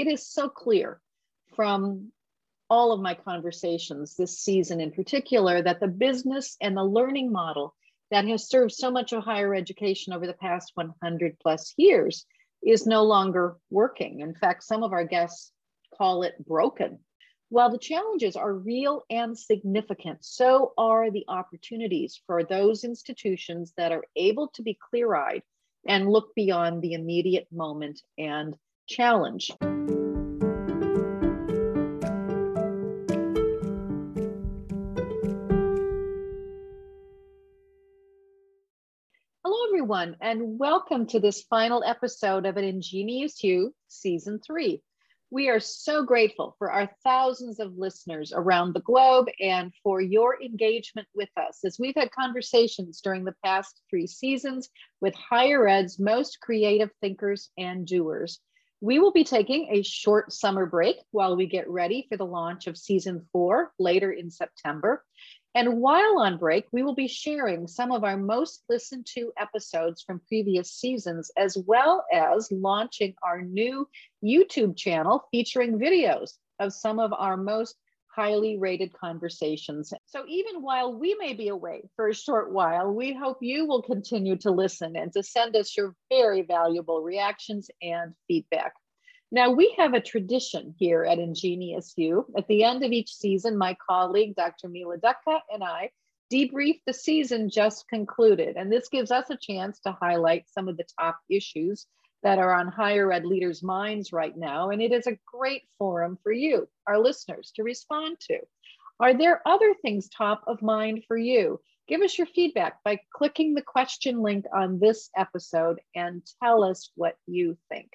it is so clear from all of my conversations this season in particular that the business and the learning model that has served so much of higher education over the past 100 plus years is no longer working. In fact, some of our guests call it broken. While the challenges are real and significant, so are the opportunities for those institutions that are able to be clear eyed and look beyond the immediate moment and challenge. Hello, everyone, and welcome to this final episode of An Ingenious You Season 3. We are so grateful for our thousands of listeners around the globe and for your engagement with us as we've had conversations during the past three seasons with higher ed's most creative thinkers and doers. We will be taking a short summer break while we get ready for the launch of season four later in September. And while on break, we will be sharing some of our most listened to episodes from previous seasons, as well as launching our new YouTube channel featuring videos of some of our most highly rated conversations. So, even while we may be away for a short while, we hope you will continue to listen and to send us your very valuable reactions and feedback. Now, we have a tradition here at Ingenious You. At the end of each season, my colleague, Dr. Mila Dutka, and I debrief the season just concluded. And this gives us a chance to highlight some of the top issues that are on higher ed leaders' minds right now. And it is a great forum for you, our listeners, to respond to. Are there other things top of mind for you? Give us your feedback by clicking the question link on this episode and tell us what you think.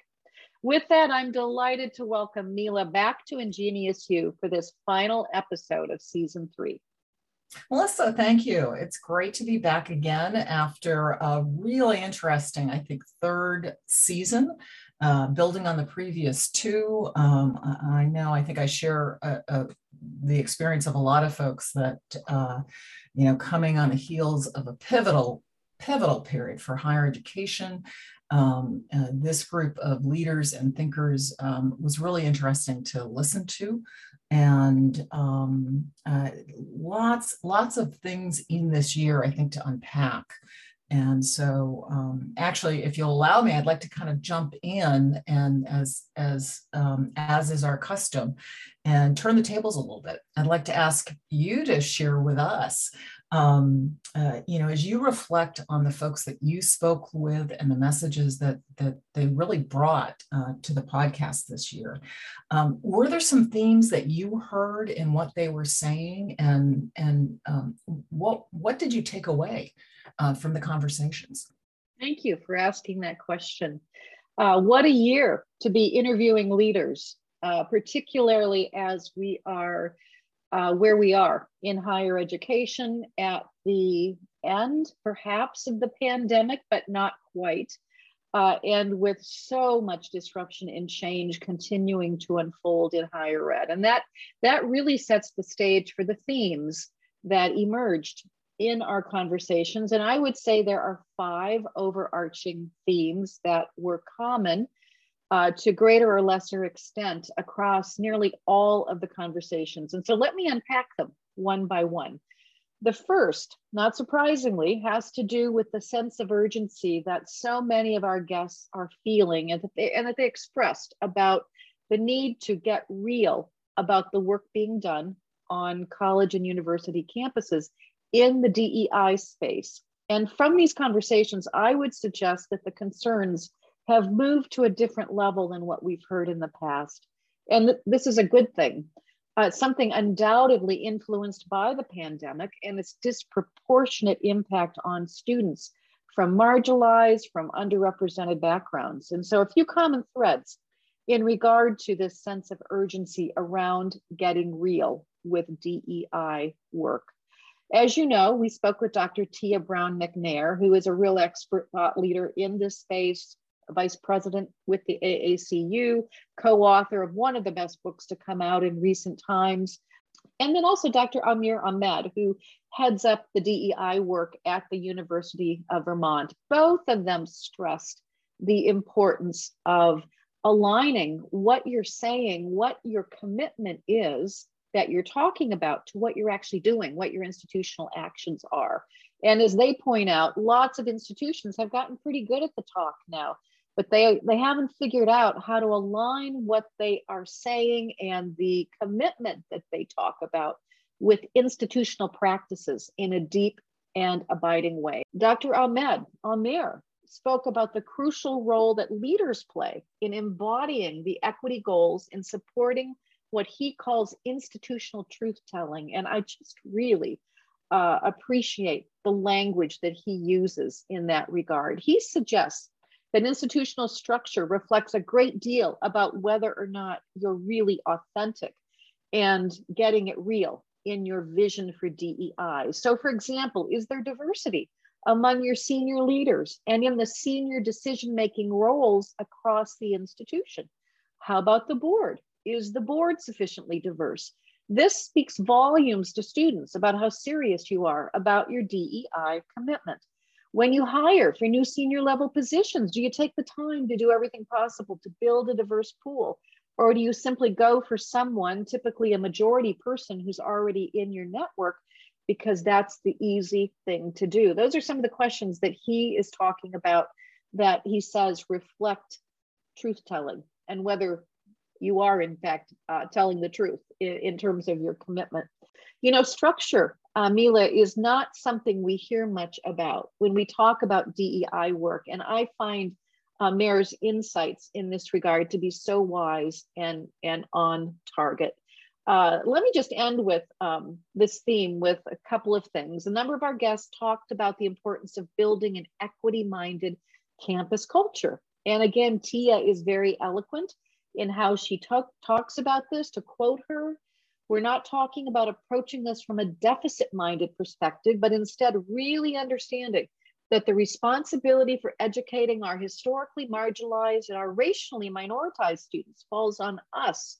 With that, I'm delighted to welcome Mila back to Ingenious You for this final episode of season three. Melissa, thank you. It's great to be back again after a really interesting, I think, third season, uh, building on the previous two. Um, I know, I think I share a, a, the experience of a lot of folks that, uh, you know, coming on the heels of a pivotal, pivotal period for higher education, um, uh, this group of leaders and thinkers um, was really interesting to listen to. And um, uh, lots lots of things in this year i think to unpack. And so um, actually if you'll allow me i'd like to kind of jump in and as as um, as is our custom and turn the tables a little bit. I'd like to ask you to share with us um, uh, you know, as you reflect on the folks that you spoke with and the messages that that they really brought uh, to the podcast this year, um, were there some themes that you heard in what they were saying, and and um, what what did you take away uh, from the conversations? Thank you for asking that question. Uh, what a year to be interviewing leaders, uh, particularly as we are uh, where we are in higher education at the end, perhaps, of the pandemic, but not quite. Uh, and with so much disruption and change continuing to unfold in higher ed. And that, that really sets the stage for the themes that emerged in our conversations. And I would say there are five overarching themes that were common uh, to greater or lesser extent across nearly all of the conversations. And so let me unpack them one by one. The first, not surprisingly, has to do with the sense of urgency that so many of our guests are feeling and that they, and that they expressed about the need to get real about the work being done on college and university campuses in the DEI space. And from these conversations, I would suggest that the concerns have moved to a different level than what we've heard in the past. And th- this is a good thing. Uh, something undoubtedly influenced by the pandemic and its disproportionate impact on students from marginalized, from underrepresented backgrounds. And so, a few common threads in regard to this sense of urgency around getting real with DEI work. As you know, we spoke with Dr. Tia Brown McNair, who is a real expert thought leader in this space, vice president with the AACU, co author of one of the best books to come out in recent times. And then also Dr. Amer Ahmed, who heads up the DEI work at the University of Vermont. Both of them stressed the importance of aligning what you're saying, what your commitment is that you're talking about to what you're actually doing, what your institutional actions are. And as they point out, lots of institutions have gotten pretty good at the talk now, but they, they haven't figured out how to align what they are saying and the commitment that they talk about with institutional practices in a deep and abiding way. Dr. Ahmed Amer spoke about the crucial role that leaders play in embodying the equity goals and supporting what he calls institutional truth telling. And I just really uh, appreciate the language that he uses in that regard. He suggests that institutional structure reflects a great deal about whether or not you're really authentic and getting it real in your vision for DEI. So, for example, is there diversity among your senior leaders and in the senior decision making roles across the institution? How about the board? Is the board sufficiently diverse? This speaks volumes to students about how serious you are about your DEI commitment. When you hire for new senior level positions, do you take the time to do everything possible to build a diverse pool? Or do you simply go for someone, typically a majority person who's already in your network, because that's the easy thing to do? Those are some of the questions that he is talking about that he says reflect truth telling and whether you are, in fact, uh, telling the truth in, in, terms of your commitment. You know, structure, uh, Mila, is not something we hear much about when we talk about DEI work. And I find uh, Amer's insights in this regard to be so wise and, and on target. Uh, let me just end with um, this theme with a couple of things. A number of our guests talked about the importance of building an equity minded campus culture. And again, Tia is very eloquent in how she talk, talks about this. To quote her, we're not talking about approaching this from a deficit minded perspective, but instead really understanding that the responsibility for educating our historically marginalized and our racially minoritized students falls on us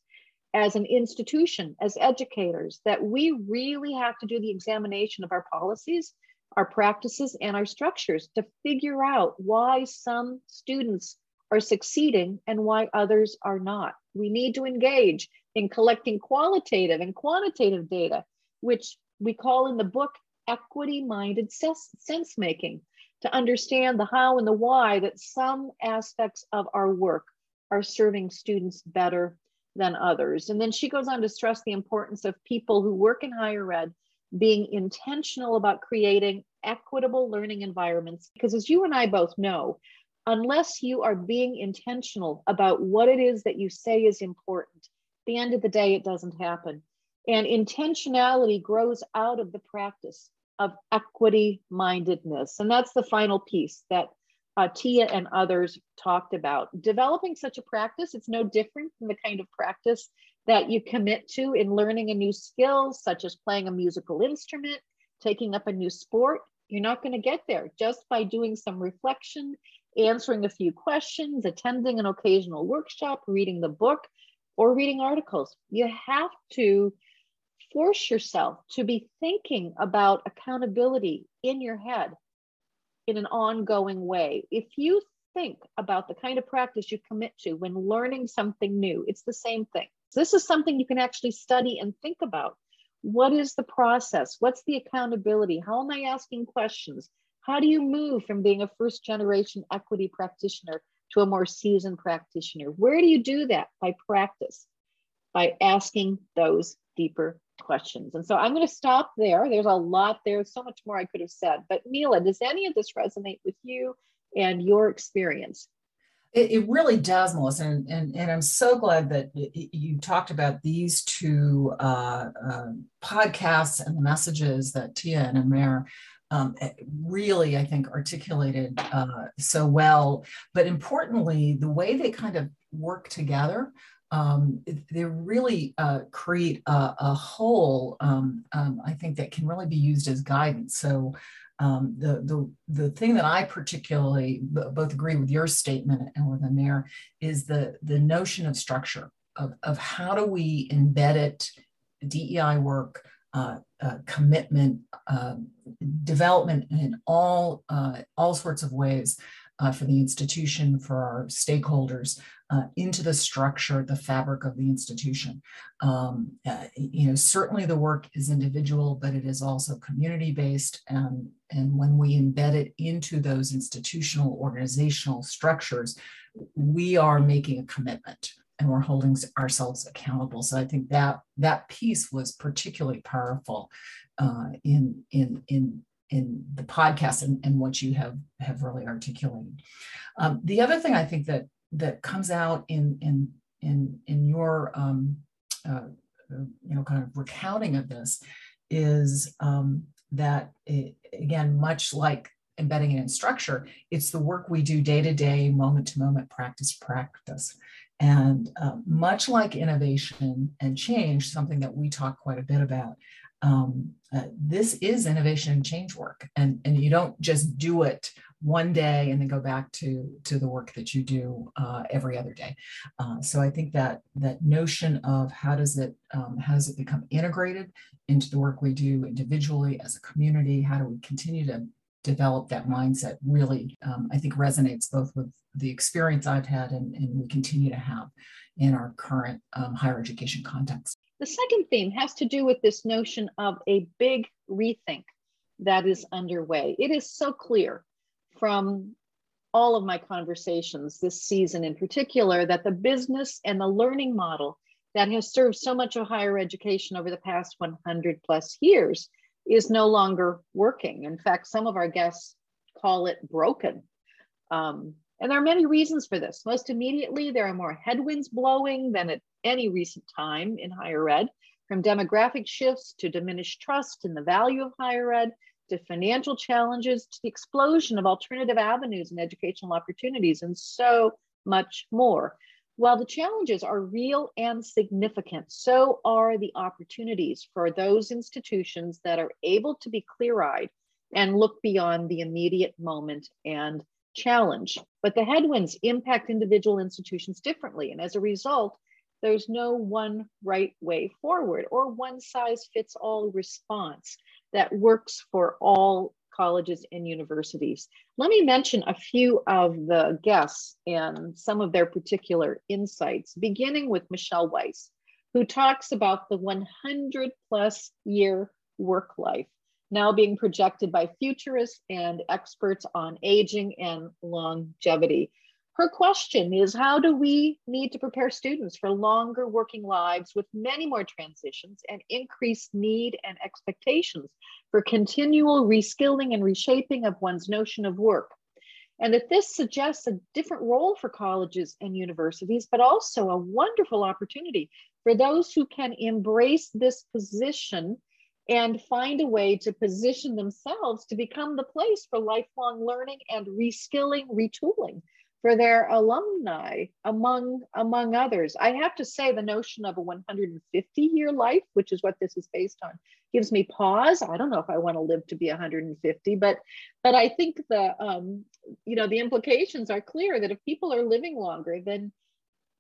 as an institution, as educators, that we really have to do the examination of our policies, our practices, and our structures to figure out why some students are succeeding and why others are not. We need to engage in collecting qualitative and quantitative data, which we call in the book equity minded sense making to understand the how and the why that some aspects of our work are serving students better than others. And then she goes on to stress the importance of people who work in higher ed being intentional about creating equitable learning environments. Because as you and I both know, unless you are being intentional about what it is that you say is important, the end of the day, it doesn't happen. And intentionality grows out of the practice of equity mindedness. And that's the final piece that uh, Tia and others talked about. Developing such a practice, it's no different from the kind of practice that you commit to in learning a new skill, such as playing a musical instrument, taking up a new sport. You're not going to get there just by doing some reflection, answering a few questions, attending an occasional workshop, reading the book, or reading articles. You have to force yourself to be thinking about accountability in your head in an ongoing way. If you think about the kind of practice you commit to when learning something new, it's the same thing. This is something you can actually study and think about. What is the process? What's the accountability? How am I asking questions? How do you move from being a first generation equity practitioner to a more seasoned practitioner? Where do you do that? By practice, by asking those deeper questions. And so I'm going to stop there. There's a lot there, so much more I could have said. But Mila, does any of this resonate with you and your experience? It, it really does, Melissa. And, and, and, I'm so glad that you talked about these two uh, uh, podcasts and the messages that Tia and Amer um, really, I think, articulated uh, so well. But importantly, the way they kind of work together um, they really uh, create a, a whole, um, um, I think, that can really be used as guidance. So um, the, the, the thing that I particularly both agree with your statement and with Amer is the, the notion of structure, of, of how do we embed it, DEI work, uh, uh, commitment, uh, development in all, uh, all sorts of ways uh, for the institution, for our stakeholders, uh, into the structure, the fabric of the institution. Um, you know, certainly the work is individual, but it is also community based. And, and when we embed it into those institutional organizational structures, we are making a commitment and we're holding ourselves accountable. So I think that that piece was particularly powerful uh, in in in in the podcast and, and what you have have really articulated. Um, the other thing I think that that comes out in in in in your um, uh, you know kind of recounting of this is um, that it, again much like embedding it in structure it's the work we do day to day moment to moment practice practice and uh, much like innovation and change something that we talk quite a bit about um, uh, this is innovation and change work. And, and you don't just do it one day and then go back to to the work that you do uh, every other day. Uh, so i think that that notion of how does it um, how does it become integrated into the work we do individually as a community? How do we continue to develop that mindset really um, i think resonates both with the experience i've had and, and we continue to have in our current um, higher education context the second theme has to do with this notion of a big rethink that is underway. It is so clear from all of my conversations this season in particular that the business and the learning model that has served so much of higher education over the past 100 plus years is no longer working. In fact, some of our guests call it broken. Um, and there are many reasons for this. Most immediately, there are more headwinds blowing than at any recent time in higher ed, from demographic shifts to diminished trust in the value of higher ed, to financial challenges, to the explosion of alternative avenues and educational opportunities, and so much more. While the challenges are real and significant, so are the opportunities for those institutions that are able to be clear eyed and look beyond the immediate moment and challenge. But the headwinds impact individual institutions differently. And as a result, there's no one right way forward or one size fits all response that works for all colleges and universities. Let me mention a few of the guests and some of their particular insights, beginning with Michelle Weise, who talks about the 100 plus year work life now being projected by futurists and experts on aging and longevity. Her question is How do we need to prepare students for longer working lives with many more transitions and increased need and expectations for continual reskilling and reshaping of one's notion of work? And that this suggests a different role for colleges and universities, but also a wonderful opportunity for those who can embrace this position and find a way to position themselves to become the place for lifelong learning and reskilling, retooling for their alumni, among, among others. I have to say, the notion of a 150 year life, which is what this is based on, gives me pause. I don't know if I want to live to be 150, but but I think the um, you know the implications are clear that if people are living longer, then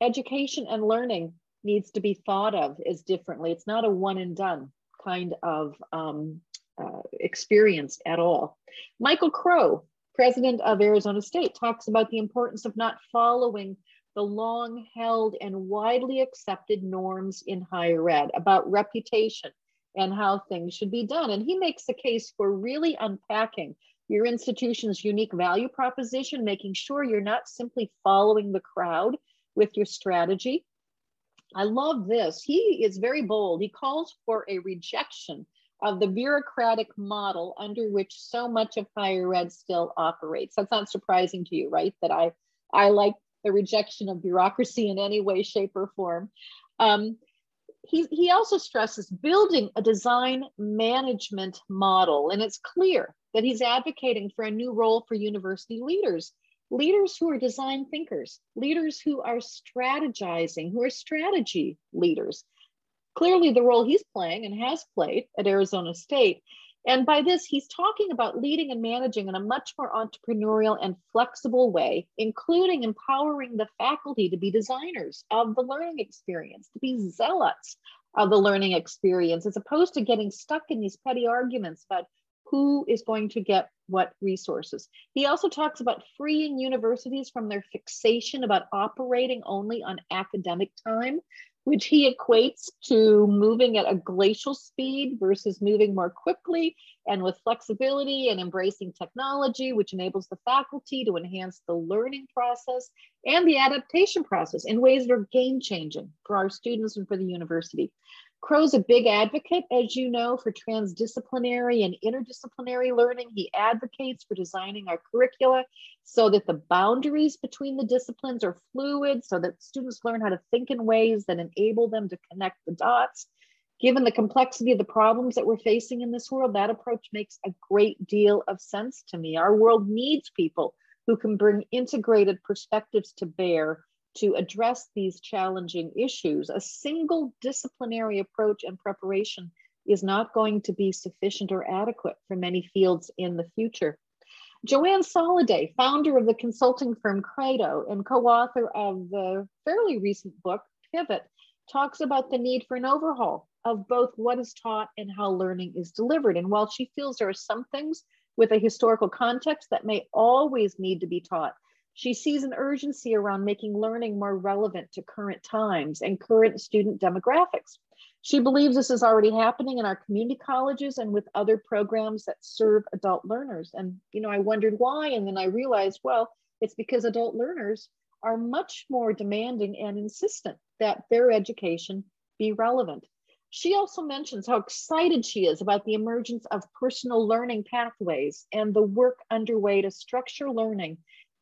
education and learning needs to be thought of as differently. It's not a one and done kind of um, uh, experience at all. Michael Crow, president of Arizona State, talks about the importance of not following the long held and widely accepted norms in higher ed about reputation and how things should be done. And he makes the case for really unpacking your institution's unique value proposition, making sure you're not simply following the crowd with your strategy, I love this. He is very bold. He calls for a rejection of the bureaucratic model under which so much of higher ed still operates. That's not surprising to you, right? That I, I like the rejection of bureaucracy in any way, shape, or form. Um, he, he also stresses building a design management model, and it's clear that he's advocating for a new role for university leaders leaders who are design thinkers, leaders who are strategizing, who are strategy leaders. Clearly, the role he's playing and has played at Arizona State. And by this, he's talking about leading and managing in a much more entrepreneurial and flexible way, including empowering the faculty to be designers of the learning experience, to be zealots of the learning experience, as opposed to getting stuck in these petty arguments about who is going to get what resources. He also talks about freeing universities from their fixation about operating only on academic time, which he equates to moving at a glacial speed versus moving more quickly and with flexibility and embracing technology, which enables the faculty to enhance the learning process and the adaptation process in ways that are game changing for our students and for the university. Crow's a big advocate, as you know, for transdisciplinary and interdisciplinary learning. He advocates for designing our curricula so that the boundaries between the disciplines are fluid, so that students learn how to think in ways that enable them to connect the dots. Given the complexity of the problems that we're facing in this world, that approach makes a great deal of sense to me. Our world needs people who can bring integrated perspectives to bear to address these challenging issues. A single disciplinary approach and preparation is not going to be sufficient or adequate for many fields in the future. Joanne Soliday, founder of the consulting firm Credo and co-author of the fairly recent book, Pivot, talks about the need for an overhaul of both what is taught and how learning is delivered. And while she feels there are some things with a historical context that may always need to be taught, she sees an urgency around making learning more relevant to current times and current student demographics. She believes this is already happening in our community colleges and with other programs that serve adult learners. And, you know, I wondered why. And then I realized, well, it's because adult learners are much more demanding and insistent that their education be relevant. She also mentions how excited she is about the emergence of personal learning pathways and the work underway to structure learning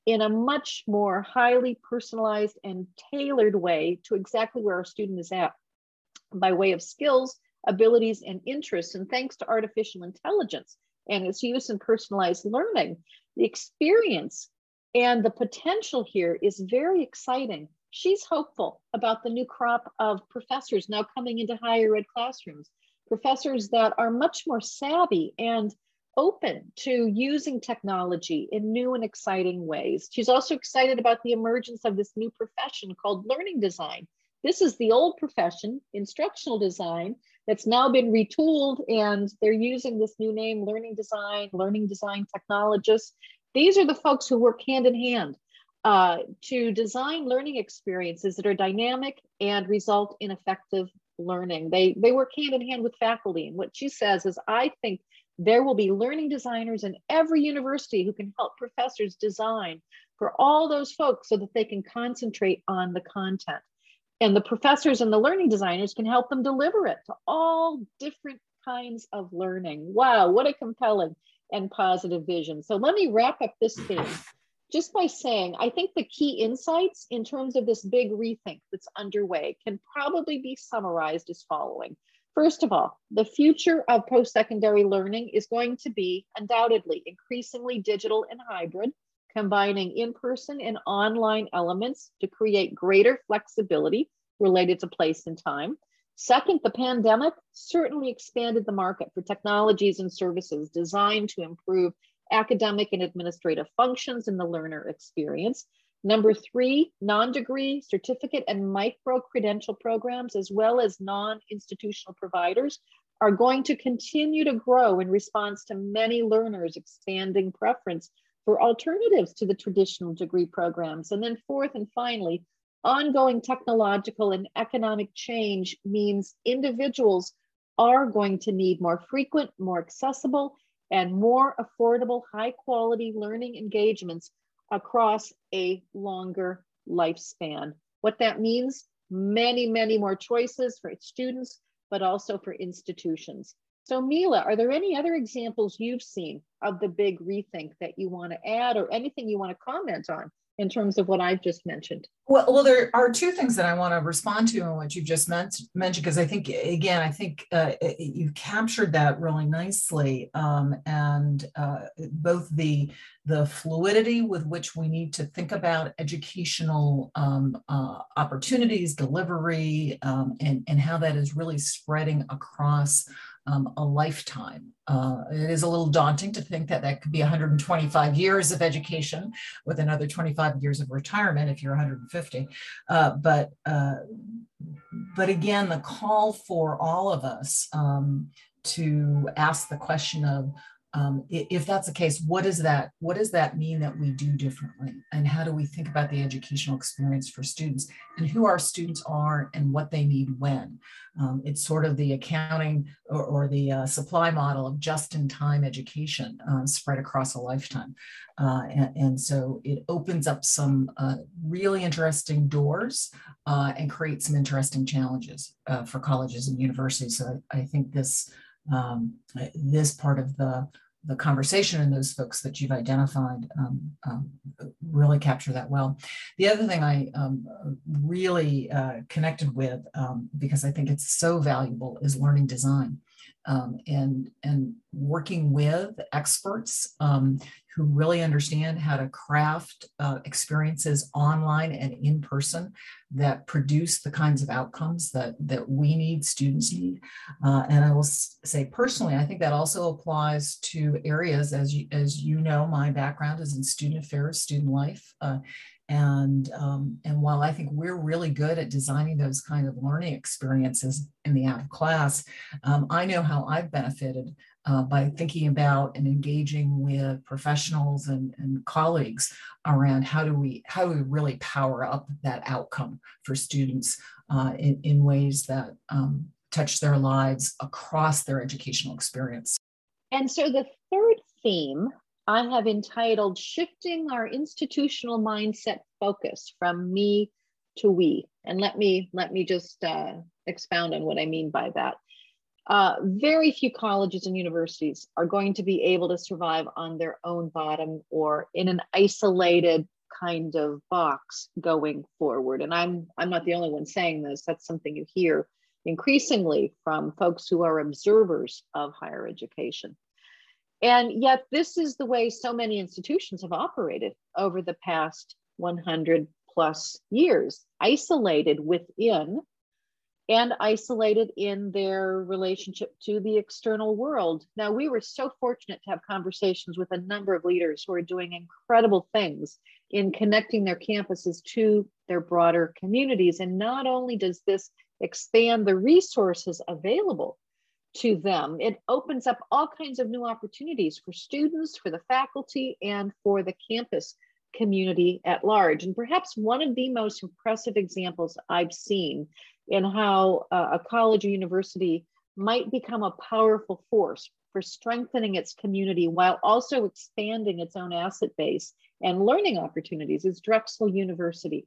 in a much more highly personalized and tailored way to exactly where our student is at by way of skills, abilities, and interests. And thanks to artificial intelligence and its use in personalized learning, the experience and the potential here is very exciting. She's hopeful about the new crop of professors now coming into higher ed classrooms, professors that are much more savvy and open to using technology in new and exciting ways. She's also excited about the emergence of this new profession called learning design. This is the old profession, instructional design, that's now been retooled and they're using this new name, learning design, learning design technologists. These are the folks who work hand in hand uh, to design learning experiences that are dynamic and result in effective learning. They, they work hand in hand with faculty. And what she says is, I think there will be learning designers in every university who can help professors design for all those folks so that they can concentrate on the content. And the professors and the learning designers can help them deliver it to all different kinds of learning. Wow, what a compelling and positive vision. So let me wrap up this theme just by saying I think the key insights in terms of this big rethink that's underway can probably be summarized as following. First of all, the future of post-secondary learning is going to be undoubtedly increasingly digital and hybrid, combining in-person and online elements to create greater flexibility related to place and time. Second, the pandemic certainly expanded the market for technologies and services designed to improve academic and administrative functions in the learner experience. Number three, non-degree, certificate, and micro-credential programs, as well as non-institutional providers, are going to continue to grow in response to many learners' expanding preference for alternatives to the traditional degree programs. And then fourth and finally, ongoing technological and economic change means individuals are going to need more frequent, more accessible, and more affordable, high quality learning engagements across a longer lifespan. What that means, many, many more choices for students, but also for institutions. So Mila, are there any other examples you've seen of the big rethink that you want to add or anything you want to comment on in terms of what I've just mentioned? Well, well, there are two things that I want to respond to in what you've just mentioned, because I think, again, I think uh, you've captured that really nicely. Um, and uh, both the, the fluidity with which we need to think about educational um, uh, opportunities, delivery, um, and, and how that is really spreading across um, a lifetime. Uh, it is a little daunting to think that that could be 125 years of education with another 25 years of retirement if you're 150. Uh, but uh, but again, the call for all of us um, to ask the question of um, if that's the case, what does that what does that mean that we do differently, and how do we think about the educational experience for students, and who our students are, and what they need when? Um, it's sort of the accounting or, or the uh, supply model of just-in-time education uh, spread across a lifetime, uh, and, and, so it opens up some uh, really interesting doors uh, and creates some interesting challenges uh, for colleges and universities. So I, I think this um, this part of the the conversation and those folks that you've identified um, um, really capture that well. The other thing I um, really uh, connected with, um, because I think it's so valuable, is learning design um, and, and working with experts um, who really understand how to craft uh, experiences online and in person that produce the kinds of outcomes that, that we need, students need. Uh, and I will say personally, I think that also applies to areas, as you, as you know, my background is in student affairs, student life. Uh, and, um, and while I think we're really good at designing those kind of learning experiences in the out of class, um, I know how I've benefited uh, by thinking about and engaging with professionals and, and colleagues around how do we how do we really power up that outcome for students uh, in, in ways that um, touch their lives across their educational experience. And so the third theme I have entitled Shifting Our Institutional Mindset Focus from Me to We. And let me let me just uh, expound on what I mean by that. Uh, very few colleges and universities are going to be able to survive on their own bottom or in an isolated kind of box going forward. And I'm I'm not the only one saying this. That's something you hear increasingly from folks who are observers of higher education. And yet, this is the way so many institutions have operated over the past 100 plus years, isolated within and isolated in their relationship to the external world. Now, we were so fortunate to have conversations with a number of leaders who are doing incredible things in connecting their campuses to their broader communities. And not only does this expand the resources available to them. It opens up all kinds of new opportunities for students, for the faculty, and for the campus community at large. And perhaps one of the most impressive examples I've seen in how uh, a college or university might become a powerful force for strengthening its community while also expanding its own asset base and learning opportunities is Drexel University.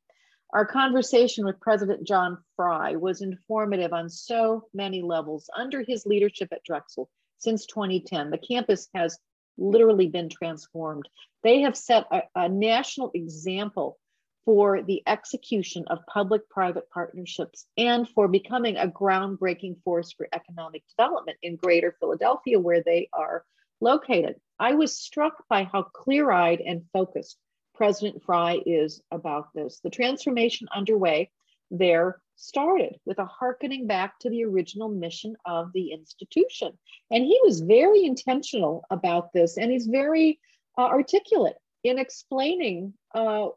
Our conversation with President John Fry was informative on so many levels. Under his leadership at Drexel since 2010, the campus has literally been transformed. They have set a, a national example for the execution of public private partnerships and for becoming a groundbreaking force for economic development in greater Philadelphia, where they are located. I was struck by how clear eyed and focused President Fry is about this. The transformation underway there started with a harkening back to the original mission of the institution. And he was very intentional about this, and he's very uh, articulate in explaining uh,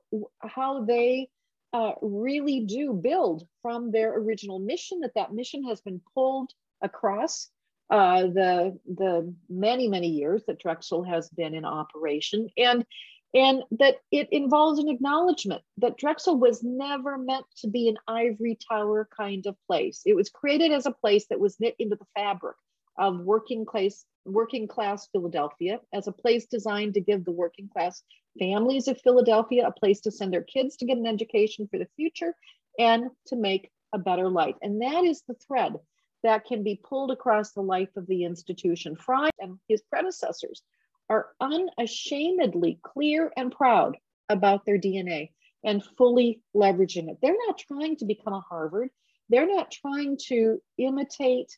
how they uh, really do build from their original mission, that that mission has been pulled across uh, the, the many, many years that Drexel has been in operation. And and that it involves an acknowledgement that Drexel was never meant to be an ivory tower kind of place. It was created as a place that was knit into the fabric of working class working class Philadelphia as a place designed to give the working class families of Philadelphia a place to send their kids to get an education for the future and to make a better life. And that is the thread that can be pulled across the life of the institution. Fry and his predecessors are unashamedly clear and proud about their DNA and fully leveraging it. They're not trying to become a Harvard. They're not trying to imitate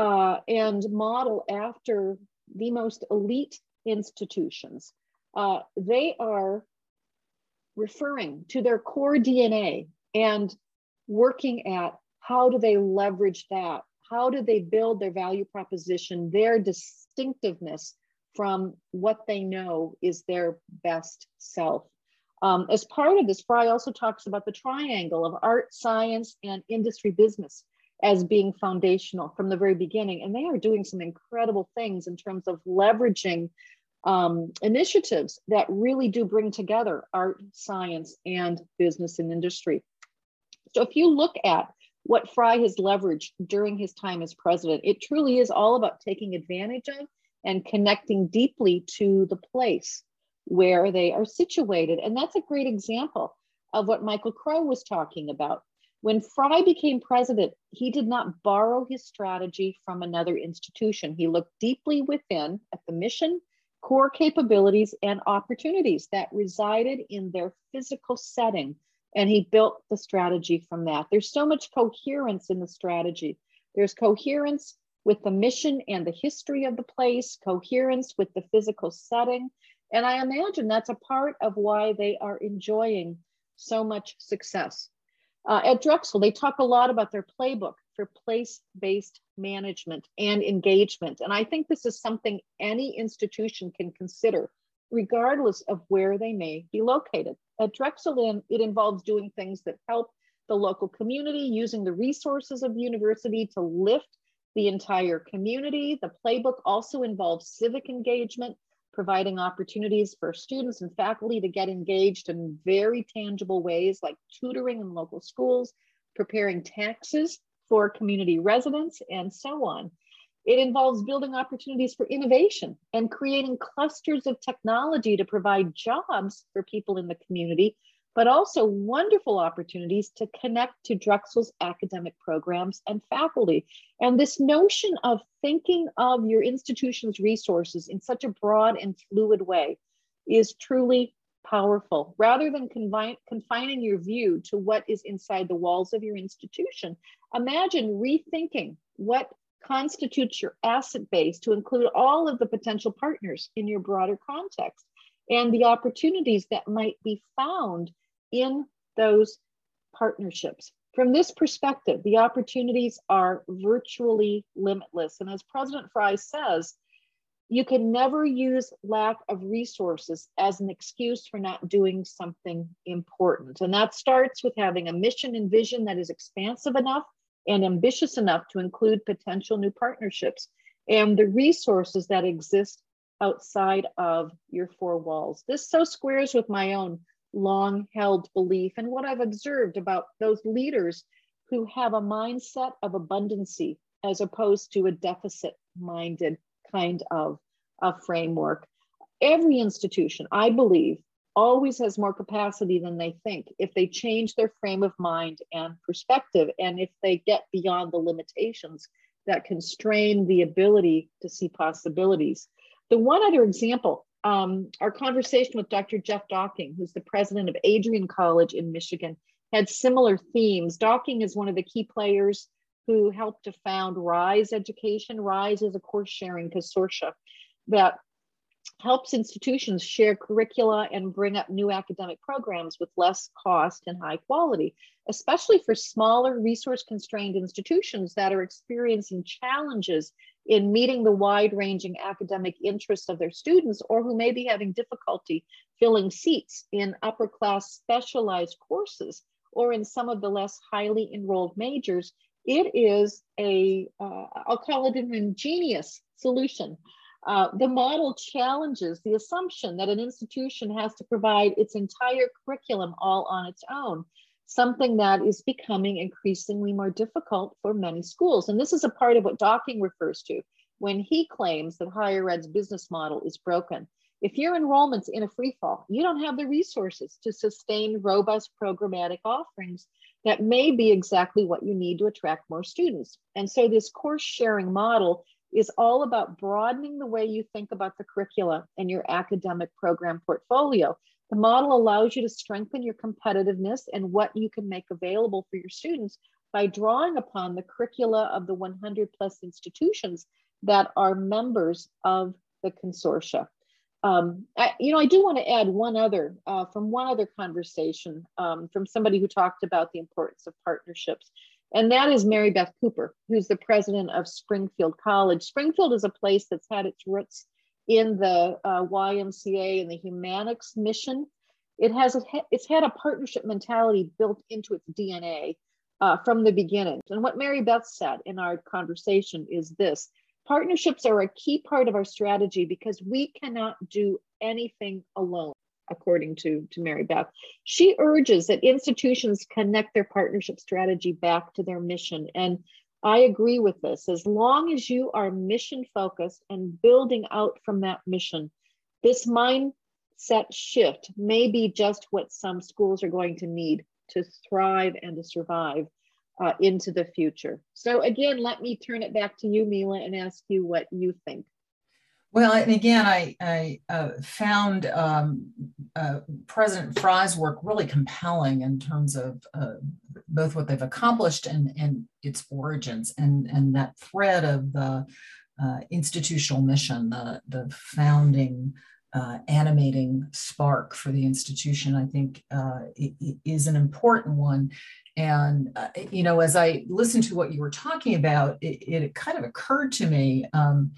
uh, and model after the most elite institutions. Uh, they are referring to their core DNA and working at how do they leverage that? How do they build their value proposition, their distinctiveness from what they know is their best self. Um, as part of this, Fry also talks about the triangle of art, science, and industry business as being foundational from the very beginning. And they are doing some incredible things in terms of leveraging um, initiatives that really do bring together art, science, and business and industry. So if you look at what Fry has leveraged during his time as president, it truly is all about taking advantage of and connecting deeply to the place where they are situated. And that's a great example of what Michael Crow was talking about. When Fry became president, he did not borrow his strategy from another institution. He looked deeply within at the mission, core capabilities, and opportunities that resided in their physical setting. And he built the strategy from that. There's so much coherence in the strategy. There's coherence with the mission and the history of the place, coherence with the physical setting. And I imagine that's a part of why they are enjoying so much success. Uh, at Drexel, they talk a lot about their playbook for place based management and engagement. And I think this is something any institution can consider, regardless of where they may be located. At Drexel, it involves doing things that help the local community, using the resources of the university to lift the entire community. The playbook also involves civic engagement, providing opportunities for students and faculty to get engaged in very tangible ways like tutoring in local schools, preparing taxes for community residents, and so on. It involves building opportunities for innovation and creating clusters of technology to provide jobs for people in the community but also wonderful opportunities to connect to Drexel's academic programs and faculty. And this notion of thinking of your institution's resources in such a broad and fluid way is truly powerful. Rather than confine, confining your view to what is inside the walls of your institution, imagine rethinking what constitutes your asset base to include all of the potential partners in your broader context and the opportunities that might be found in those partnerships. From this perspective, the opportunities are virtually limitless. And as President Fry says, you can never use lack of resources as an excuse for not doing something important. And that starts with having a mission and vision that is expansive enough and ambitious enough to include potential new partnerships and the resources that exist outside of your four walls. This so squares with my own long held belief and what I've observed about those leaders who have a mindset of abundancy as opposed to a deficit minded kind of a framework. Every institution, I believe, always has more capacity than they think if they change their frame of mind and perspective, and if they get beyond the limitations that constrain the ability to see possibilities. The one other example um, our conversation with Dr. Jeff Docking, who's the president of Adrian College in Michigan, had similar themes. Docking is one of the key players who helped to found RISE Education. RISE is a course sharing consortia that helps institutions share curricula and bring up new academic programs with less cost and high quality, especially for smaller resource constrained institutions that are experiencing challenges in meeting the wide ranging academic interests of their students or who may be having difficulty filling seats in upper class specialized courses or in some of the less highly enrolled majors, it is a, will uh, call it an ingenious solution. Uh, the model challenges the assumption that an institution has to provide its entire curriculum all on its own something that is becoming increasingly more difficult for many schools. And this is a part of what Docking refers to when he claims that higher ed's business model is broken. If your enrollment's in a free fall, you don't have the resources to sustain robust programmatic offerings that may be exactly what you need to attract more students. And so this course sharing model is all about broadening the way you think about the curricula and your academic program portfolio the model allows you to strengthen your competitiveness and what you can make available for your students by drawing upon the curricula of the 100 plus institutions that are members of the consortia. Um, I, you know, I do want to add one other uh, from one other conversation um, from somebody who talked about the importance of partnerships, and that is Mary Beth Cooper, who's the president of Springfield College. Springfield is a place that's had its roots in the uh, YMCA and the Humanics mission. It has a, it's had a partnership mentality built into its DNA. uh, from the beginning. And what Mary Beth said in our conversation is this partnerships are a key part of our strategy because we cannot do anything alone according to, to Mary Beth. She urges that institutions connect their partnership strategy back to their mission. And I agree with this. As long as you are mission focused and building out from that mission, this mindset shift may be just what some schools are going to need to thrive and to survive uh, into the future. So, again, let me turn it back to you, Mila, and ask you what you think. Well, and again, I, I uh, found um, uh, President Fry's work really compelling in terms of uh, both what they've accomplished and, and its origins, and, and that thread of the uh, institutional mission, the, the founding uh, animating spark for the institution, I think uh, is an important one. And, you know, as I listened to what you were talking about, it, it kind of occurred to me. Um,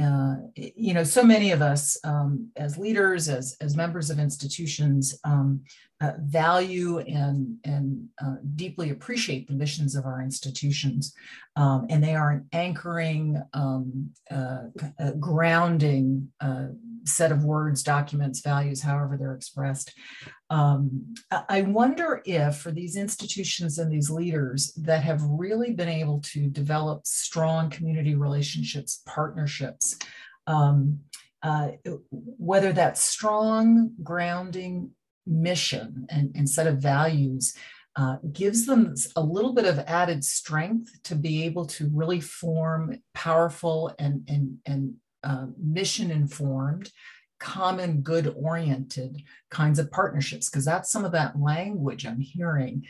uh, you know, so many of us um, as leaders, as, as members of institutions, um, uh, value and, and uh, deeply appreciate the missions of our institutions. Um, and they are an anchoring, um, uh, grounding uh, set of words, documents, values, however they're expressed. Um, I wonder if for these institutions and these leaders that have really been able to develop strong community relationships, partnerships, um, uh, whether that strong grounding mission and, and set of values uh, gives them a little bit of added strength to be able to really form powerful and, and, and uh, mission informed common good oriented kinds of partnerships because that's some of that language I'm hearing.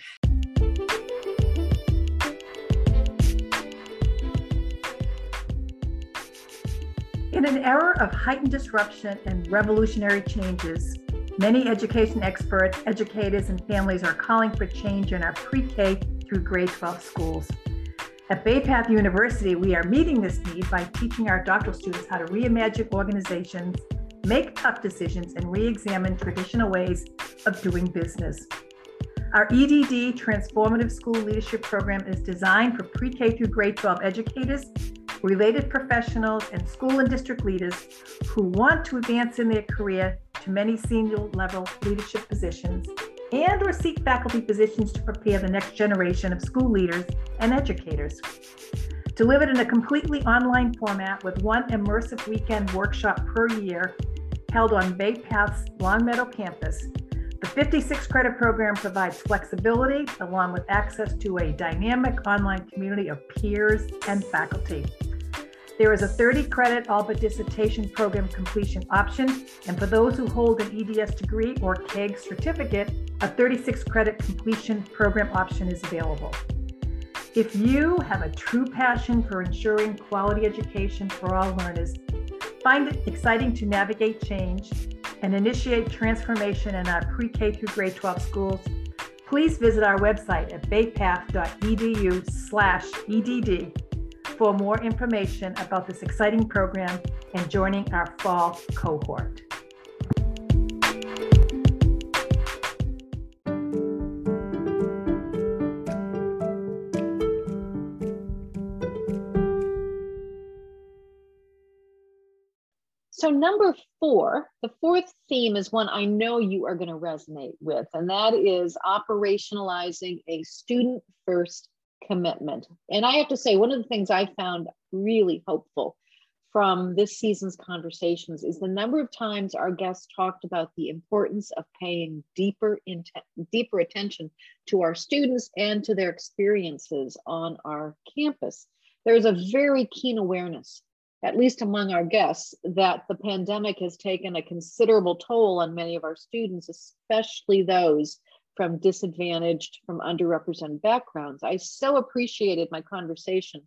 In an era of heightened disruption and revolutionary changes, many education experts, educators, and families are calling for change in our pre K through grade 12 schools. At Bay Path University, we are meeting this need by teaching our doctoral students how to reimagine organizations make tough decisions, and re examine traditional ways of doing business. Our EDD Transformative School Leadership Program is designed for pre K through grade 12 educators, related professionals, and school and district leaders who want to advance in their career to many senior level leadership positions and or seek faculty positions to prepare the next generation of school leaders and educators. Delivered in a completely online format with one immersive weekend workshop per year held on Bay Path's Longmeadow campus. The 56 credit program provides flexibility along with access to a dynamic online community of peers and faculty. There is a 30 credit all but dissertation program completion option, and for those who hold an EDS degree or KEG certificate, a 36 credit completion program option is available. If you have a true passion for ensuring quality education for all learners, Find it exciting to navigate change and initiate transformation in our pre K through grade 12 schools. Please visit our website at baypath.edu slash EDD for more information about this exciting program and joining our fall cohort. So, number four, the fourth theme is one I know you are going to resonate with, and that is operationalizing a student first commitment. And I have to say, one of the things I found really hopeful from this season's conversations is the number of times our guests talked about the importance of paying deeper, deeper attention to our students and to their experiences on our campus. There's a very keen awareness at least among our guests, that the pandemic has taken a considerable toll on many of our students, especially those from disadvantaged, from underrepresented backgrounds. I so appreciated my conversation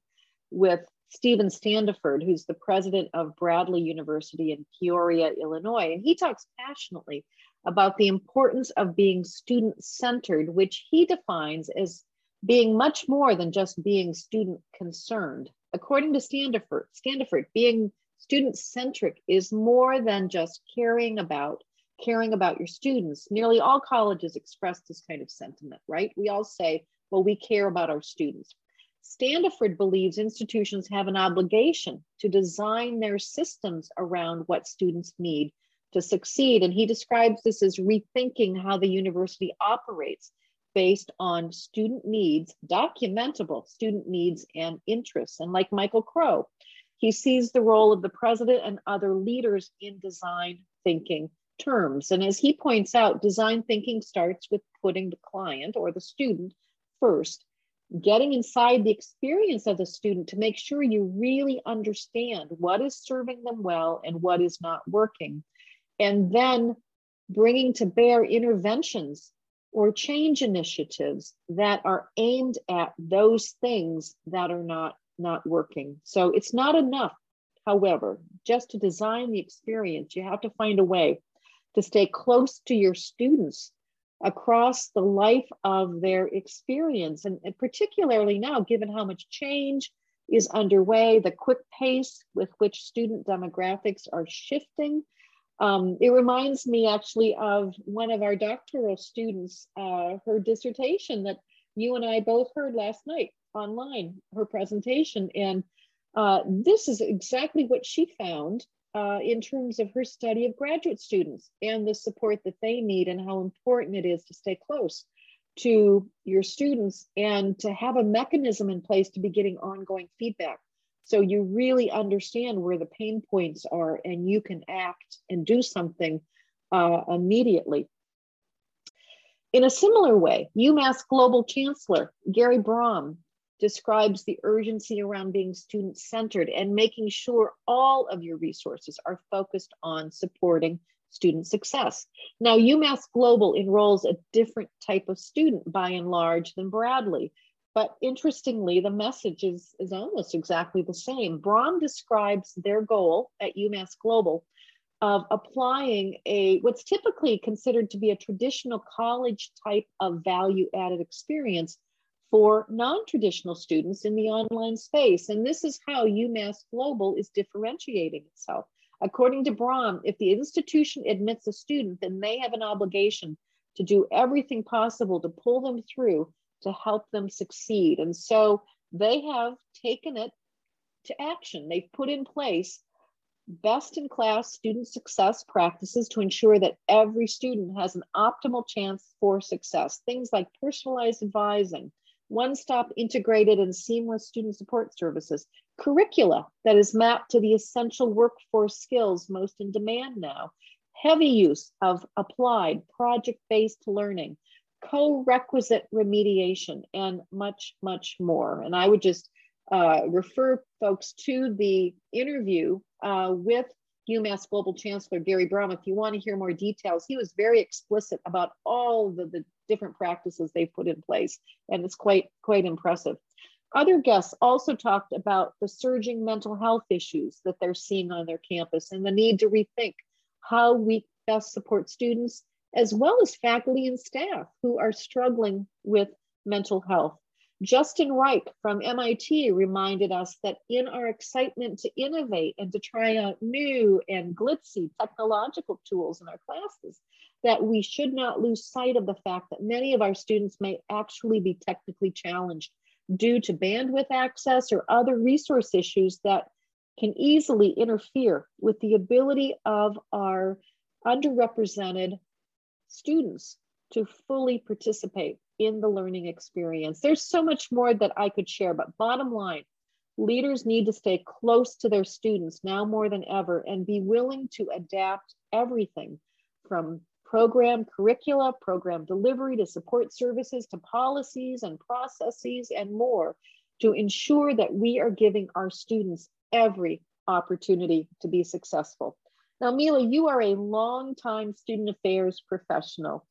with Stephen Standifird, who's the president of Bradley University in Peoria, Illinois. And he talks passionately about the importance of being student centered, which he defines as being much more than just being student concerned according to Standifird, Standifird being student centric is more than just caring about caring about your students. Nearly all colleges express this kind of sentiment, right? We all say Well, we care about our students. Standifird believes institutions have an obligation to design their systems around what students need to succeed. And he describes this as rethinking how the university operates based on student needs, documentable student needs and interests. And like Michael Crow, he sees the role of the president and other leaders in design thinking terms. And as he points out, design thinking starts with putting the client or the student first, getting inside the experience of the student to make sure you really understand what is serving them well and what is not working. And then bringing to bear interventions or change initiatives that are aimed at those things that are not not working. So it's not enough, however, just to design the experience. You have to find a way to stay close to your students across the life of their experience. And, particularly now, given how much change is underway, the quick pace with which student demographics are shifting. Um, it reminds me actually of one of our doctoral students, uh, her dissertation that you and I both heard last night online, her presentation. And uh, this is exactly what she found uh, in terms of her study of graduate students and the support that they need and how important it is to stay close to your students and to have a mechanism in place to be getting ongoing feedback. So you really understand where the pain points are and you can act and do something uh, immediately. In a similar way, UMass Global Chancellor Gary Brahm describes the urgency around being student centered and making sure all of your resources are focused on supporting student success. Now, UMass Global enrolls a different type of student by and large than Bradley. But interestingly, the message is, is almost exactly the same. Brahm describes their goal at UMass Global of applying a what's typically considered to be a traditional college type of value added experience for non-traditional students in the online space. And this is how UMass Global is differentiating itself. According to Brahm, if the institution admits a student, then they have an obligation to do everything possible to pull them through to help them succeed. And so they have taken it to action. They've put in place best in class student success practices to ensure that every student has an optimal chance for success. Things like personalized advising, one-stop integrated and seamless student support services, curricula that is mapped to the essential workforce skills most in demand now, heavy use of applied project-based learning, co-requisite remediation, and much, much more. And I would just uh, refer folks to the interview uh, with UMass Global Chancellor Gary Brahm. If you want to hear more details, he was very explicit about all the, the different practices they've put in place, and it's quite, quite impressive. Other guests also talked about the surging mental health issues that they're seeing on their campus and the need to rethink how we best support students, as well as faculty and staff who are struggling with mental health. Justin Reich from MIT reminded us that in our excitement to innovate and to try out new and glitzy technological tools in our classes, that we should not lose sight of the fact that many of our students may actually be technically challenged due to bandwidth access or other resource issues that can easily interfere with the ability of our underrepresented students to fully participate in the learning experience. There's so much more that I could share, but bottom line, leaders need to stay close to their students now more than ever and be willing to adapt everything from program curricula, program delivery to support services to policies and processes and more to ensure that we are giving our students every opportunity to be successful. Now, Mila, you are a long-time student affairs professional.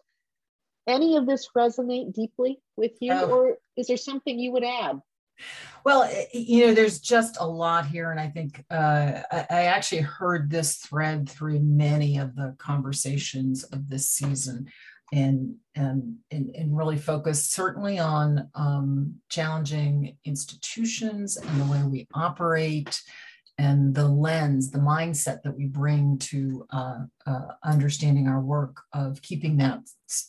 Any of this resonate deeply with you, oh. or is there something you would add? Well, you know, there's just a lot here. And I think uh, I, actually heard this thread through many of the conversations of this season and, and, and, and really focused certainly on um, challenging institutions and the way we operate and the lens, the mindset that we bring to uh, uh, understanding our work of keeping that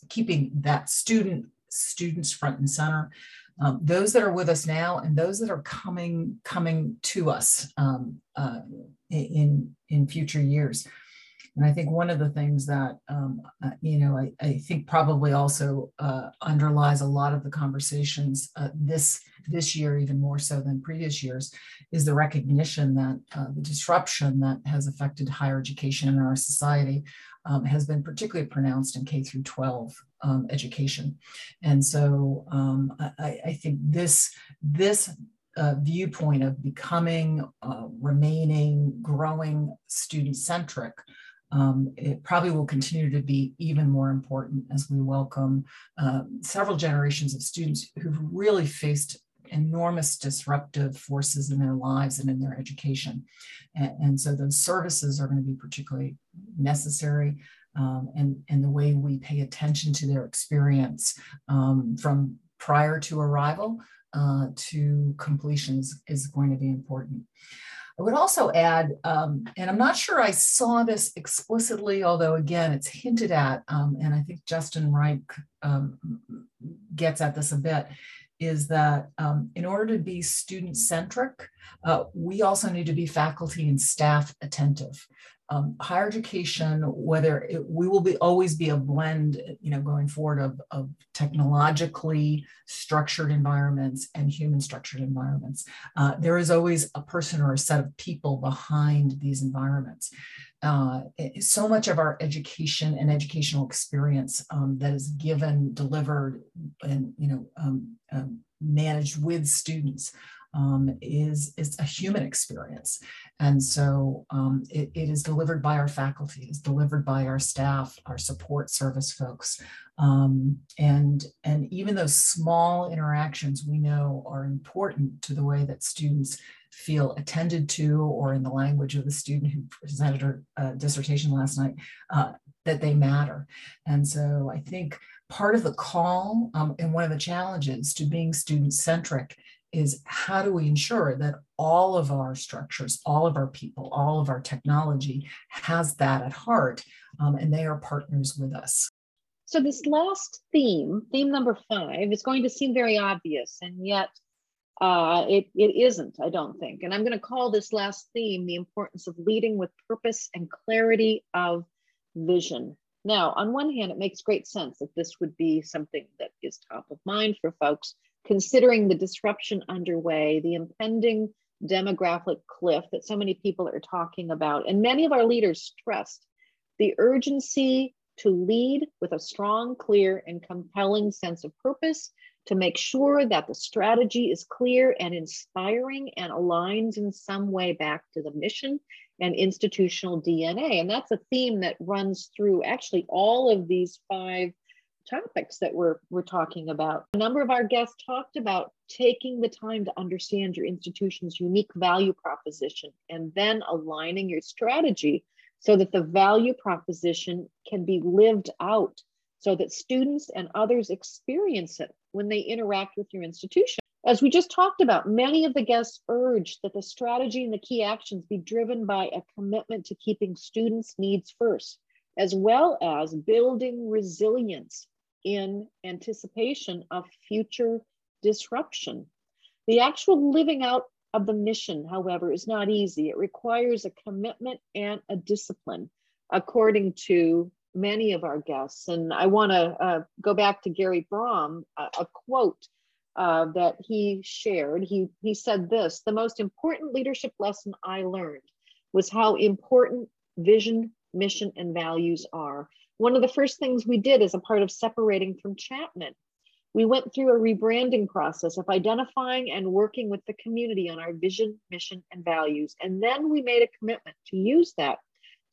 keeping that student students front and center. Um, those that are with us now and those that are coming coming to us um, uh, in in future years. And I think one of the things that, um, uh, you know, I, I, think probably also uh, underlies a lot of the conversations uh, this, this year, even more so than previous years, is the recognition that uh, the disruption that has affected higher education in our society um, has been particularly pronounced in K through 12 um, education. And so um, I, I, think this, this uh, viewpoint of becoming, uh, remaining, growing student centric um, it probably will continue to be even more important as we welcome uh, several generations of students who've really faced enormous disruptive forces in their lives and in their education. And, and so those services are going to be particularly necessary. Um, and, and the way we pay attention to their experience um, from prior to arrival uh, to completions is going to be important. I would also add, um, and I'm not sure I saw this explicitly, although again, it's hinted at, um, and I think Justin Reich um, gets at this a bit, is that um, in order to be student centric, uh, we also need to be faculty and staff attentive um, higher education, whether it, we will be always be a blend, you know, going forward of, of technologically structured environments and human structured environments. Uh, there is always a person or a set of people behind these environments. Uh, so much of our education and educational experience um, that is given, delivered, and you know, um, um managed with students um, is, is a human experience. And so um, it, it is delivered by our faculty, is delivered by our staff, our support service folks. Um, and, and even those small interactions we know are important to the way that students feel attended to, or in the language of the student who presented her uh, dissertation last night, uh, that they matter. And so I think part of the call um, and one of the challenges to being student centric is how do we ensure that all of our structures, all of our people, all of our technology has that at heart, um, and they are partners with us. So, this last theme, theme number five, is going to seem very obvious, and yet uh, it, it isn't, I don't think. And I'm going to call this last theme the importance of leading with purpose and clarity of vision. Now, on one hand, it makes great sense that this would be something that is top of mind for folks considering the disruption underway, the impending demographic cliff that so many people are talking about, and many of our leaders stressed the urgency to lead with a strong, clear, and compelling sense of purpose to make sure that the strategy is clear and inspiring and aligns in some way back to the mission and institutional DNA. And that's a theme that runs through actually all of these five topics that we're, we're talking about. A number of our guests talked about taking the time to understand your institution's unique value proposition and then aligning your strategy so that the value proposition can be lived out so that students and others experience it when they interact with your institution. As we just talked about, many of the guests urged that the strategy and the key actions be driven by a commitment to keeping students' needs first, as well as building resilience in anticipation of future disruption. The actual living out of the mission, however, is not easy. It requires a commitment and a discipline, according to many of our guests. And I want to uh, go back to Gary Brahm, a, a quote uh, that he shared. He, he said this The most important leadership lesson I learned was how important vision, mission, and values are. One of the first things we did as a part of separating from Chapman, we went through a rebranding process of identifying and working with the community on our vision, mission, and values. And then we made a commitment to use that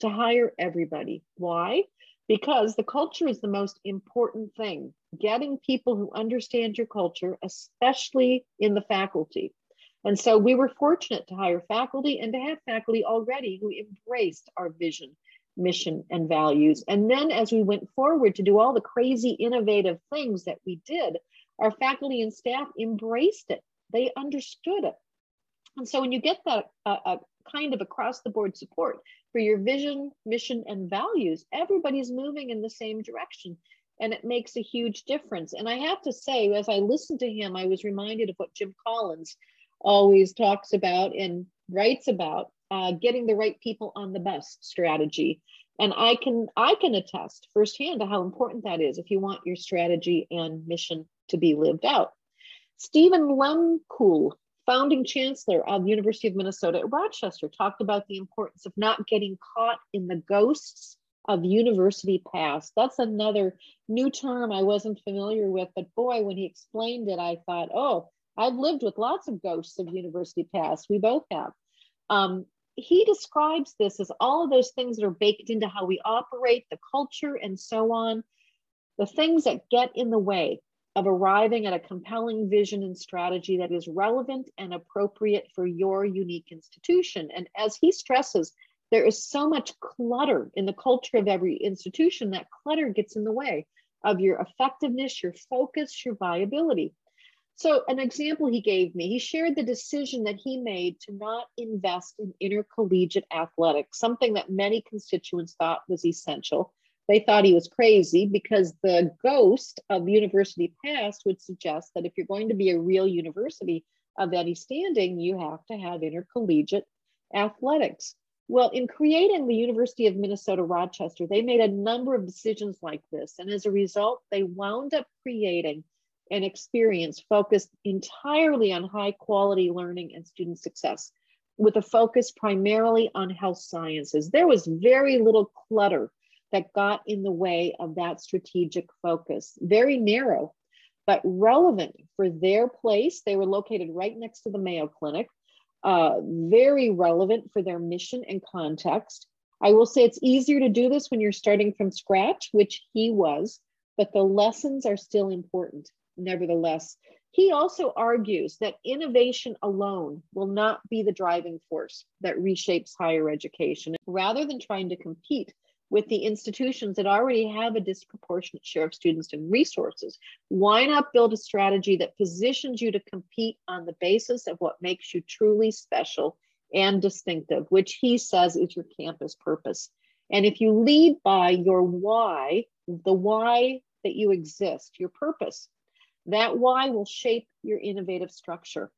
to hire everybody. Why? Because the culture is the most important thing. Getting people who understand your culture, especially in the faculty. And so we were fortunate to hire faculty and to have faculty already who embraced our vision, mission and values. And then as we went forward to do all the crazy innovative things that we did, our faculty and staff embraced it. They understood it. And so when you get that uh, uh, kind of across the board support for your vision, mission, and values, everybody's moving in the same direction. and it makes a huge difference. And I have to say, as I listened to him, I was reminded of what Jim Collins always talks about and writes about uh, getting the right people on the bus strategy. And I can I can attest firsthand to how important that is if you want your strategy and mission to be lived out. Stephen Lehmkuhle, founding chancellor of University of Minnesota at Rochester, talked about the importance of not getting caught in the ghosts of university past. That's another new term I wasn't familiar with, but boy, when he explained it, I thought, oh, I've lived with lots of ghosts of university past. We both have. Um, he describes this as all of those things that are baked into how we operate, the culture, and so on, the things that get in the way of arriving at a compelling vision and strategy that is relevant and appropriate for your unique institution. And as he stresses, there is so much clutter in the culture of every institution that clutter gets in the way of your effectiveness, your focus, your viability. So, an example he gave me, he shared the decision that he made to not invest in intercollegiate athletics, something that many constituents thought was essential. They thought he was crazy because the ghost of university past would suggest that if you're going to be a real university of any standing, you have to have intercollegiate athletics. Well, in creating the University of Minnesota Rochester, they made a number of decisions like this. And as a result, they wound up creating an experience focused entirely on high quality learning and student success, with a focus primarily on health sciences. There was very little clutter that got in the way of that strategic focus, very narrow, but relevant for their place. They were located right next to the Mayo Clinic uh, very relevant for their mission and context. I will say it's easier to do this when you're starting from scratch, which he was, but the lessons are still important, nevertheless. He also argues that innovation alone will not be the driving force that reshapes higher education. Rather than trying to compete with the institutions that already have a disproportionate share of students and resources. Why not build a strategy that positions you to compete on the basis of what makes you truly special and distinctive, which he says is your campus purpose? And if you lead by your why, the why that you exist, your purpose, that why will shape your innovative structure.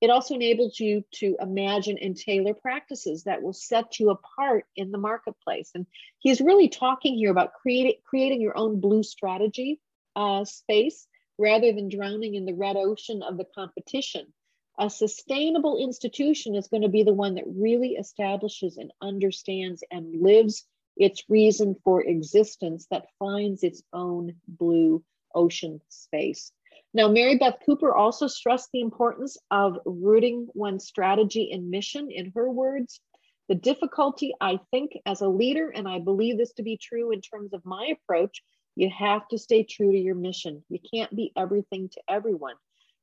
It also enables you to imagine and tailor practices that will set you apart in the marketplace. And he's really talking here about creating creating your own blue strategy uh, space rather than drowning in the red ocean of the competition. A sustainable institution is going to be the one that really establishes and understands and lives its reason for existence that finds its own blue ocean space. Now, Mary Beth Cooper also stressed the importance of rooting one's strategy and mission. In her words, the difficulty, I think, as a leader, and I believe this to be true in terms of my approach, you have to stay true to your mission. You can't be everything to everyone.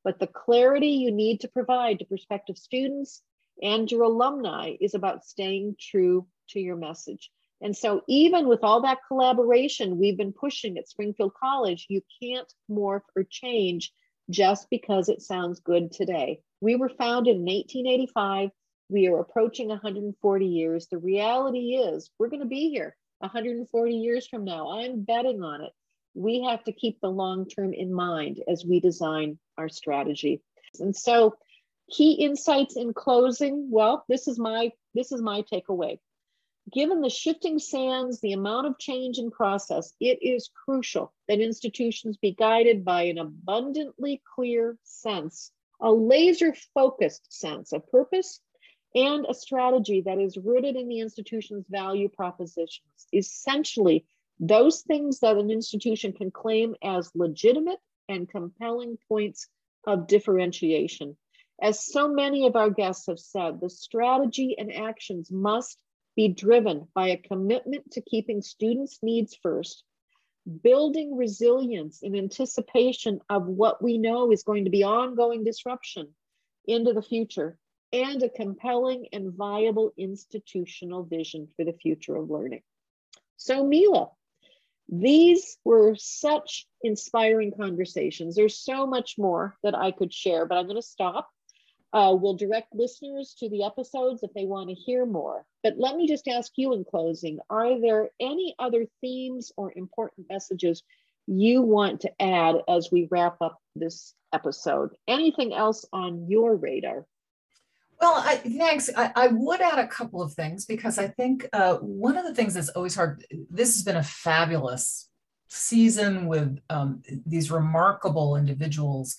But the clarity you need to provide to prospective students and your alumni is about staying true to your message. And so, even with all that collaboration we've been pushing at Springfield College, you can't morph or change just because it sounds good today. We were founded in 1885. We are approaching 140 years. The reality is, we're going to be here 140 years from now. I'm betting on it. We have to keep the long term in mind as we design our strategy. And so, key insights in closing. Well, this is my this is my takeaway given the shifting sands, the amount of change in process, it is crucial that institutions be guided by an abundantly clear sense, a laser focused sense of purpose, and a strategy that is rooted in the institution's value propositions. Essentially, those things that an institution can claim as legitimate and compelling points of differentiation. As so many of our guests have said, the strategy and actions must be driven by a commitment to keeping students' needs first, building resilience in anticipation of what we know is going to be ongoing disruption into the future, and a compelling and viable institutional vision for the future of learning. So, Mila, these were such inspiring conversations. There's so much more that I could share, but I'm going to stop. Uh, we'll direct listeners to the episodes if they want to hear more. But let me just ask you in closing Are there any other themes or important messages you want to add as we wrap up this episode? Anything else on your radar? Well, I, thanks. I, I, would add a couple of things because I think uh, one of the things that's always hard, this has been a fabulous season with um, these remarkable individuals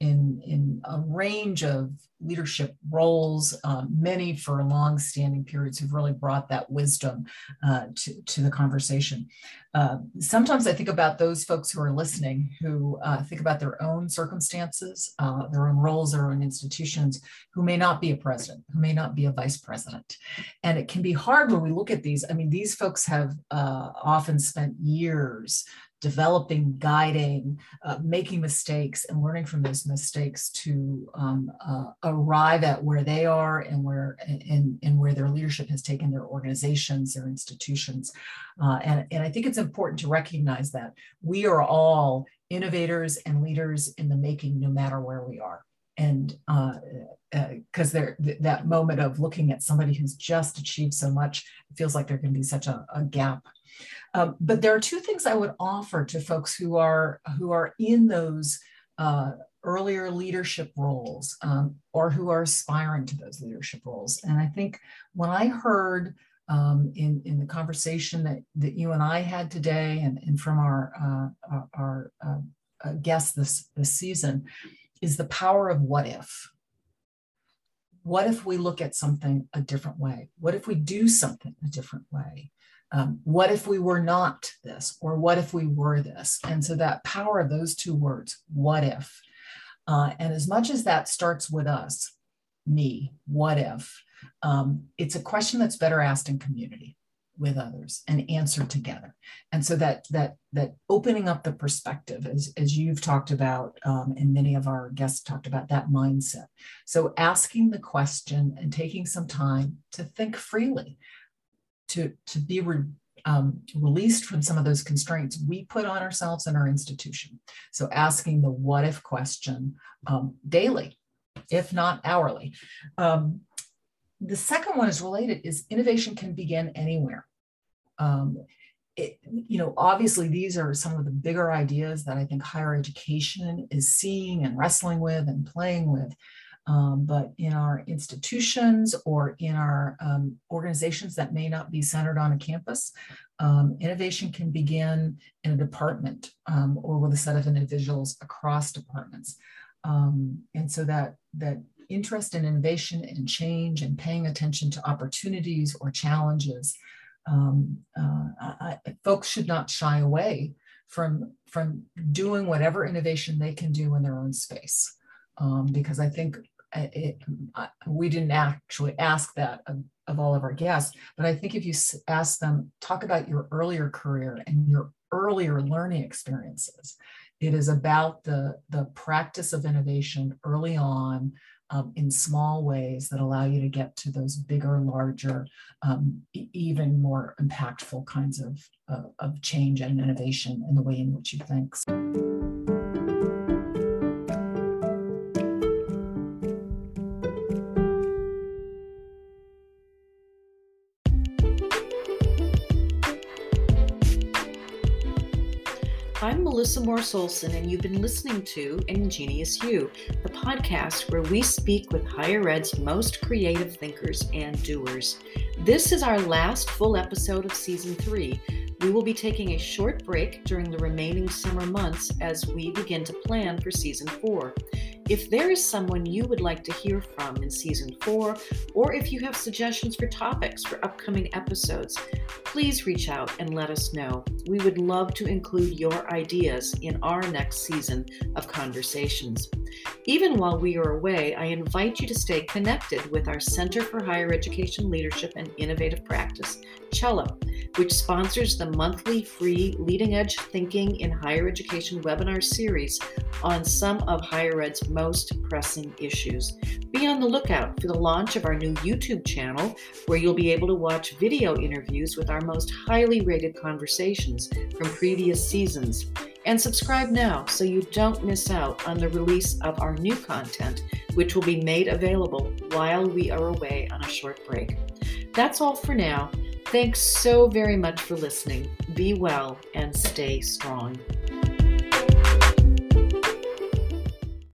in, in a range of leadership roles, um, many for long-standing periods who've really brought that wisdom uh, to, to the conversation. Uh, sometimes I think about those folks who are listening who uh, think about their own circumstances, uh, their own roles, their own institutions, who may not be a president, who may not be a vice president. And it can be hard when we look at these. I mean, these folks have uh, often spent years developing, guiding, uh, making mistakes, and learning from those mistakes to um, uh, arrive at where they are and where and, and where their leadership has taken their organizations, their institutions. Uh, and, and I think it's important to recognize that we are all innovators and leaders in the making, no matter where we are. And because uh, uh, th- that moment of looking at somebody who's just achieved so much, it feels like there can be such a, a gap um, but there are two things I would offer to folks who are who are in those uh, earlier leadership roles um, or who are aspiring to those leadership roles. And I think when I heard um, in, in the conversation that, that you and I had today and, and from our, uh, our, our uh, uh guests this, this season is the power of what if. What if we look at something a different way? What if we do something a different way? Um, what if we were not this or what if we were this? And so that power of those two words what if uh, and as much as that starts with us me what if um, it's a question that's better asked in community with others and answered together. And so that that that opening up the perspective as, as you've talked about um, and many of our guests talked about that mindset. So asking the question and taking some time to think freely to, to be re, um, released from some of those constraints we put on ourselves and our institution. So asking the what if question um, daily, if not hourly. Um, the second one is related is innovation can begin anywhere. Um, it, you know, obviously these are some of the bigger ideas that I think higher education is seeing and wrestling with and playing with. Um, but in our institutions or in our um, organizations that may not be centered on a campus, um, innovation can begin in a department um, or with a set of individuals across departments. Um, and so that, that interest in innovation and change and paying attention to opportunities or challenges, um, uh, I, folks should not shy away from, from doing whatever innovation they can do in their own space. Um, because I think it, we didn't actually ask that of, of, all of our guests, but I think if you ask them, talk about your earlier career and your earlier learning experiences, it is about the, the practice of innovation early on um, in small ways that allow you to get to those bigger, larger, um, even more impactful kinds of, uh, of change and innovation in the way in which you think. Melissa Morriss-Olson, and you've been listening to Ingenious You, the podcast where we speak with higher ed's most creative thinkers and doers. This is our last full episode of season three. We will be taking a short break during the remaining summer months as we begin to plan for season four. If there is someone you would like to hear from in season four, or if you have suggestions for topics for upcoming episodes, please reach out and let us know. We would love to include your ideas in our next season of conversations. Even while we are away, I invite you to stay connected with our Center for Higher Education Leadership and Innovative Practice, CHELLO, which sponsors the monthly free Leading Edge Thinking in Higher Education webinar series on some of higher ed's most pressing issues. Be on the lookout for the launch of our new YouTube channel, where you'll be able to watch video interviews with our most highly rated conversations from previous seasons. And subscribe now so you don't miss out on the release of our new content, which will be made available while we are away on a short break. That's all for now. Thanks so very much for listening. Be well and stay strong.